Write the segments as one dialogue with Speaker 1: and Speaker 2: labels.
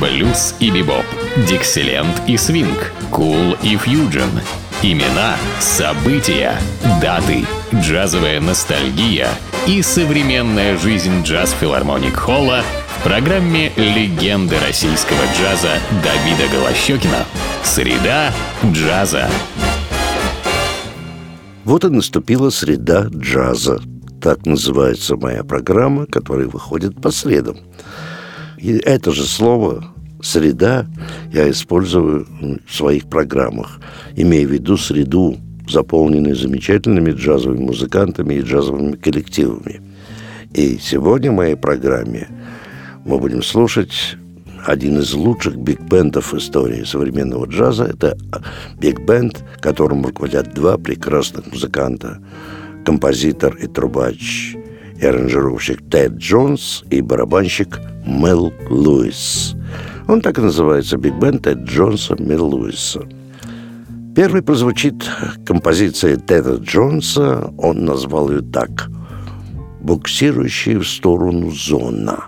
Speaker 1: блюз и бибоп, дикселент и свинг, кул и фьюджен. Имена, события, даты, джазовая ностальгия и современная жизнь джаз-филармоник Холла в программе «Легенды российского джаза» Давида Голощекина. Среда джаза.
Speaker 2: Вот и наступила среда джаза. Так называется моя программа, которая выходит по средам. И это же слово «среда» я использую в своих программах, имея в виду среду, заполненную замечательными джазовыми музыкантами и джазовыми коллективами. И сегодня в моей программе мы будем слушать один из лучших биг-бендов истории современного джаза. Это биг-бенд, которым руководят два прекрасных музыканта. Композитор и трубач и аранжировщик Тед Джонс и барабанщик Мел Луис. Он так и называется «Биг-бенд Тед Джонса Мел Луиса». Первый прозвучит композиция Теда Джонса, он назвал ее так «Буксирующая в сторону зона».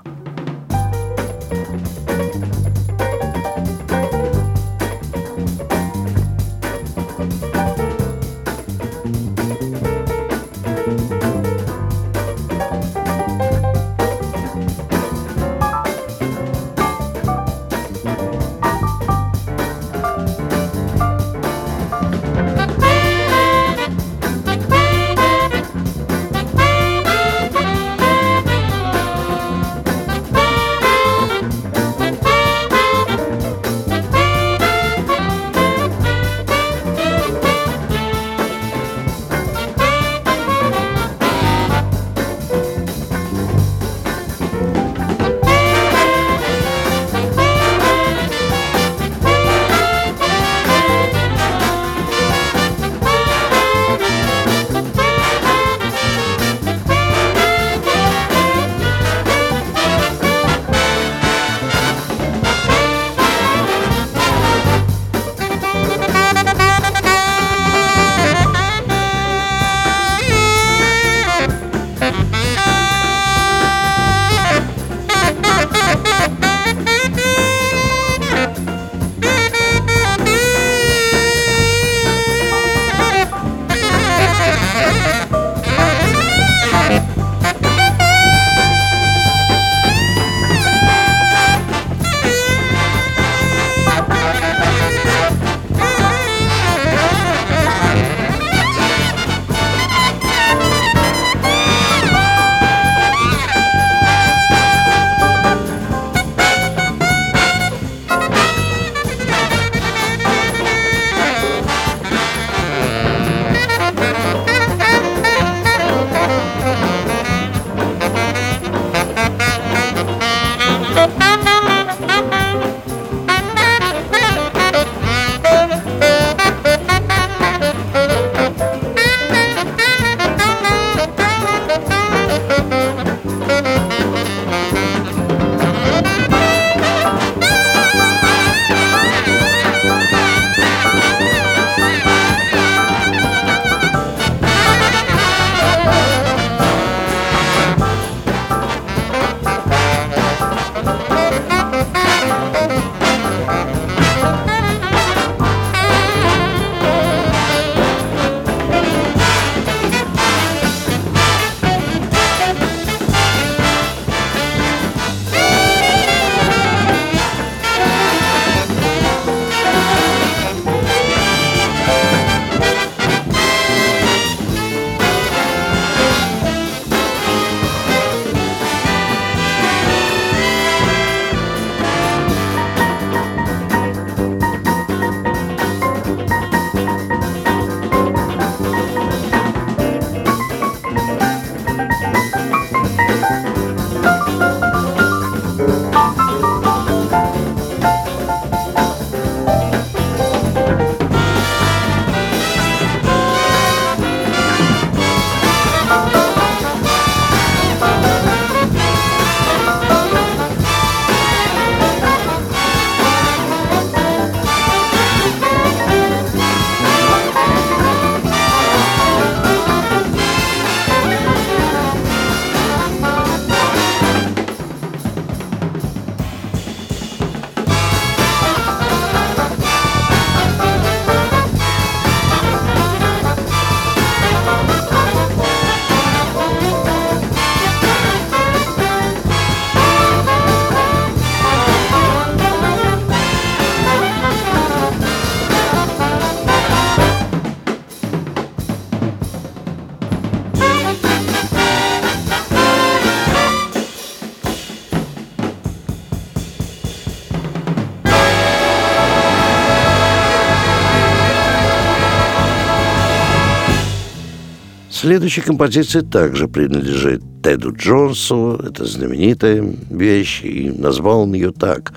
Speaker 2: Следующая композиция также принадлежит Теду Джонсу. Это знаменитая вещь, и назвал он ее так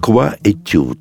Speaker 2: «Qua Etude».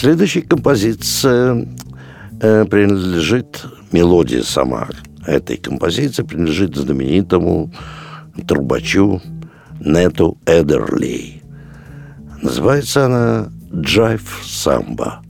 Speaker 2: Следующая композиция э, принадлежит мелодия сама этой композиции принадлежит знаменитому трубачу Нету Эдерли. Называется она «Джайв самбо».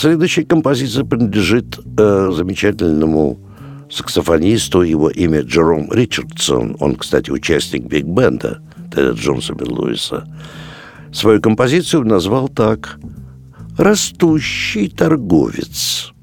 Speaker 2: Следующая композиция принадлежит э, замечательному саксофонисту, его имя Джером Ричардсон. Он, кстати, участник биг-бенда Теда Джонса Луиса. Свою композицию назвал так «Растущий торговец».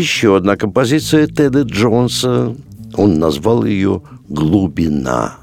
Speaker 2: Еще одна композиция Теда Джонса. Он назвал ее «Глубина».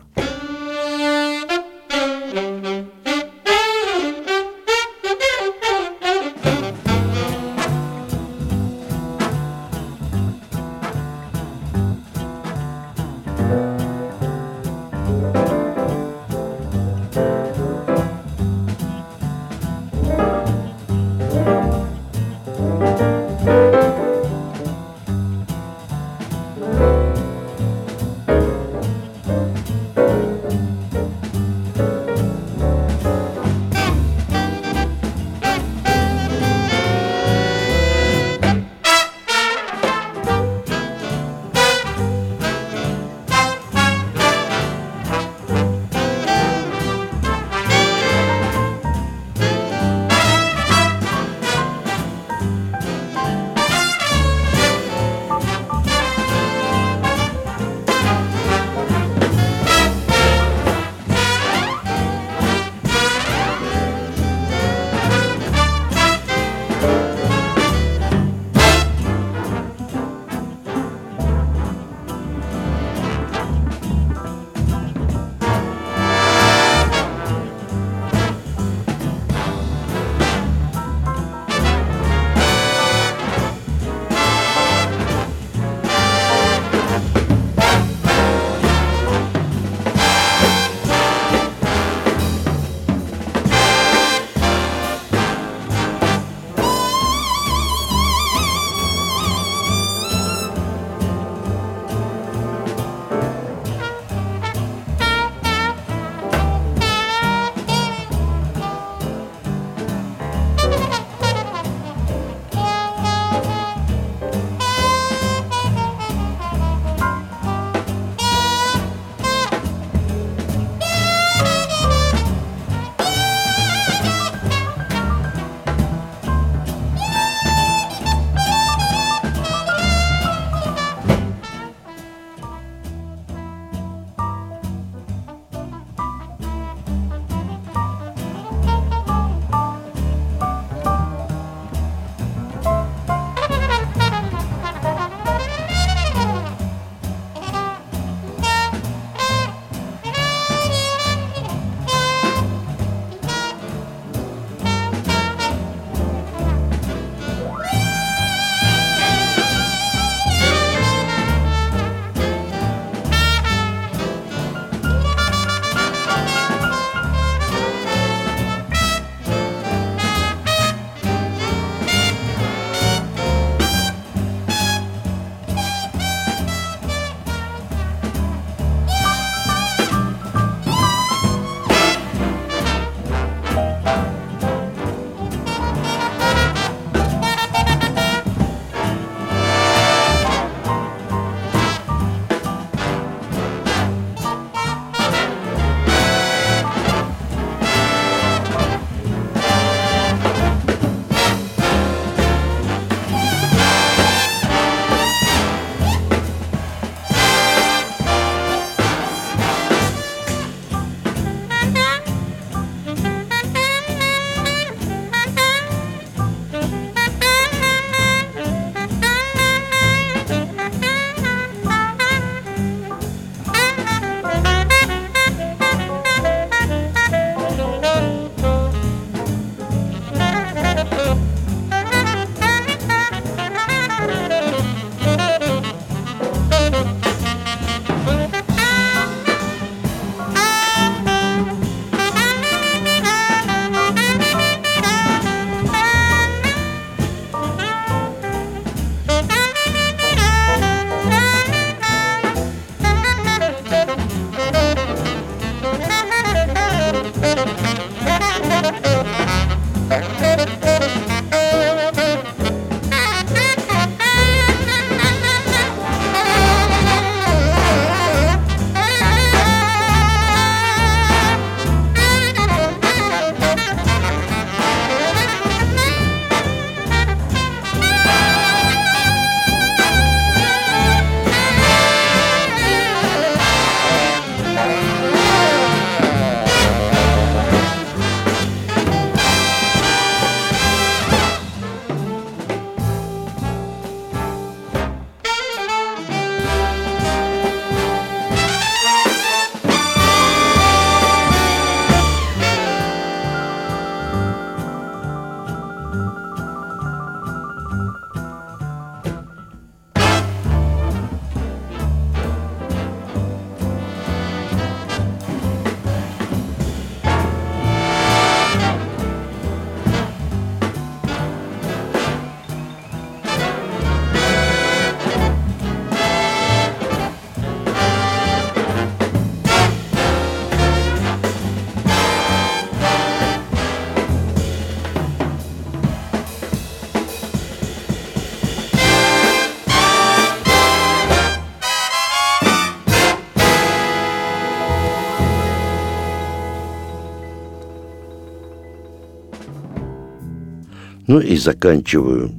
Speaker 2: Ну и заканчиваю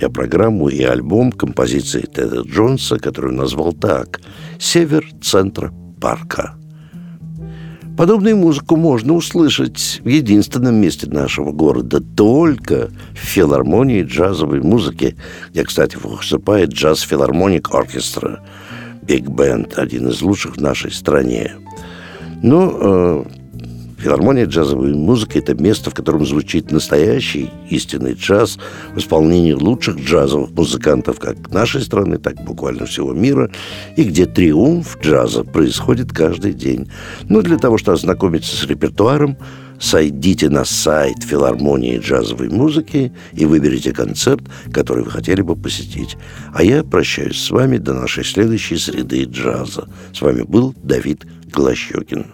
Speaker 2: я программу и альбом композиции Теда Джонса, которую назвал так «Север центра парка». Подобную музыку можно услышать в единственном месте нашего города, только в филармонии джазовой музыки, где, кстати, выступает джаз-филармоник оркестра, Биг Бенд, один из лучших в нашей стране. Но э, Филармония джазовой музыки – это место, в котором звучит настоящий истинный джаз в исполнении лучших джазовых музыкантов как нашей страны, так и буквально всего мира, и где триумф джаза происходит каждый день. Ну, для того, чтобы ознакомиться с репертуаром, сойдите на сайт филармонии джазовой музыки и выберите концерт, который вы хотели бы посетить. А я прощаюсь с вами до нашей следующей среды джаза. С вами был Давид Глощекин.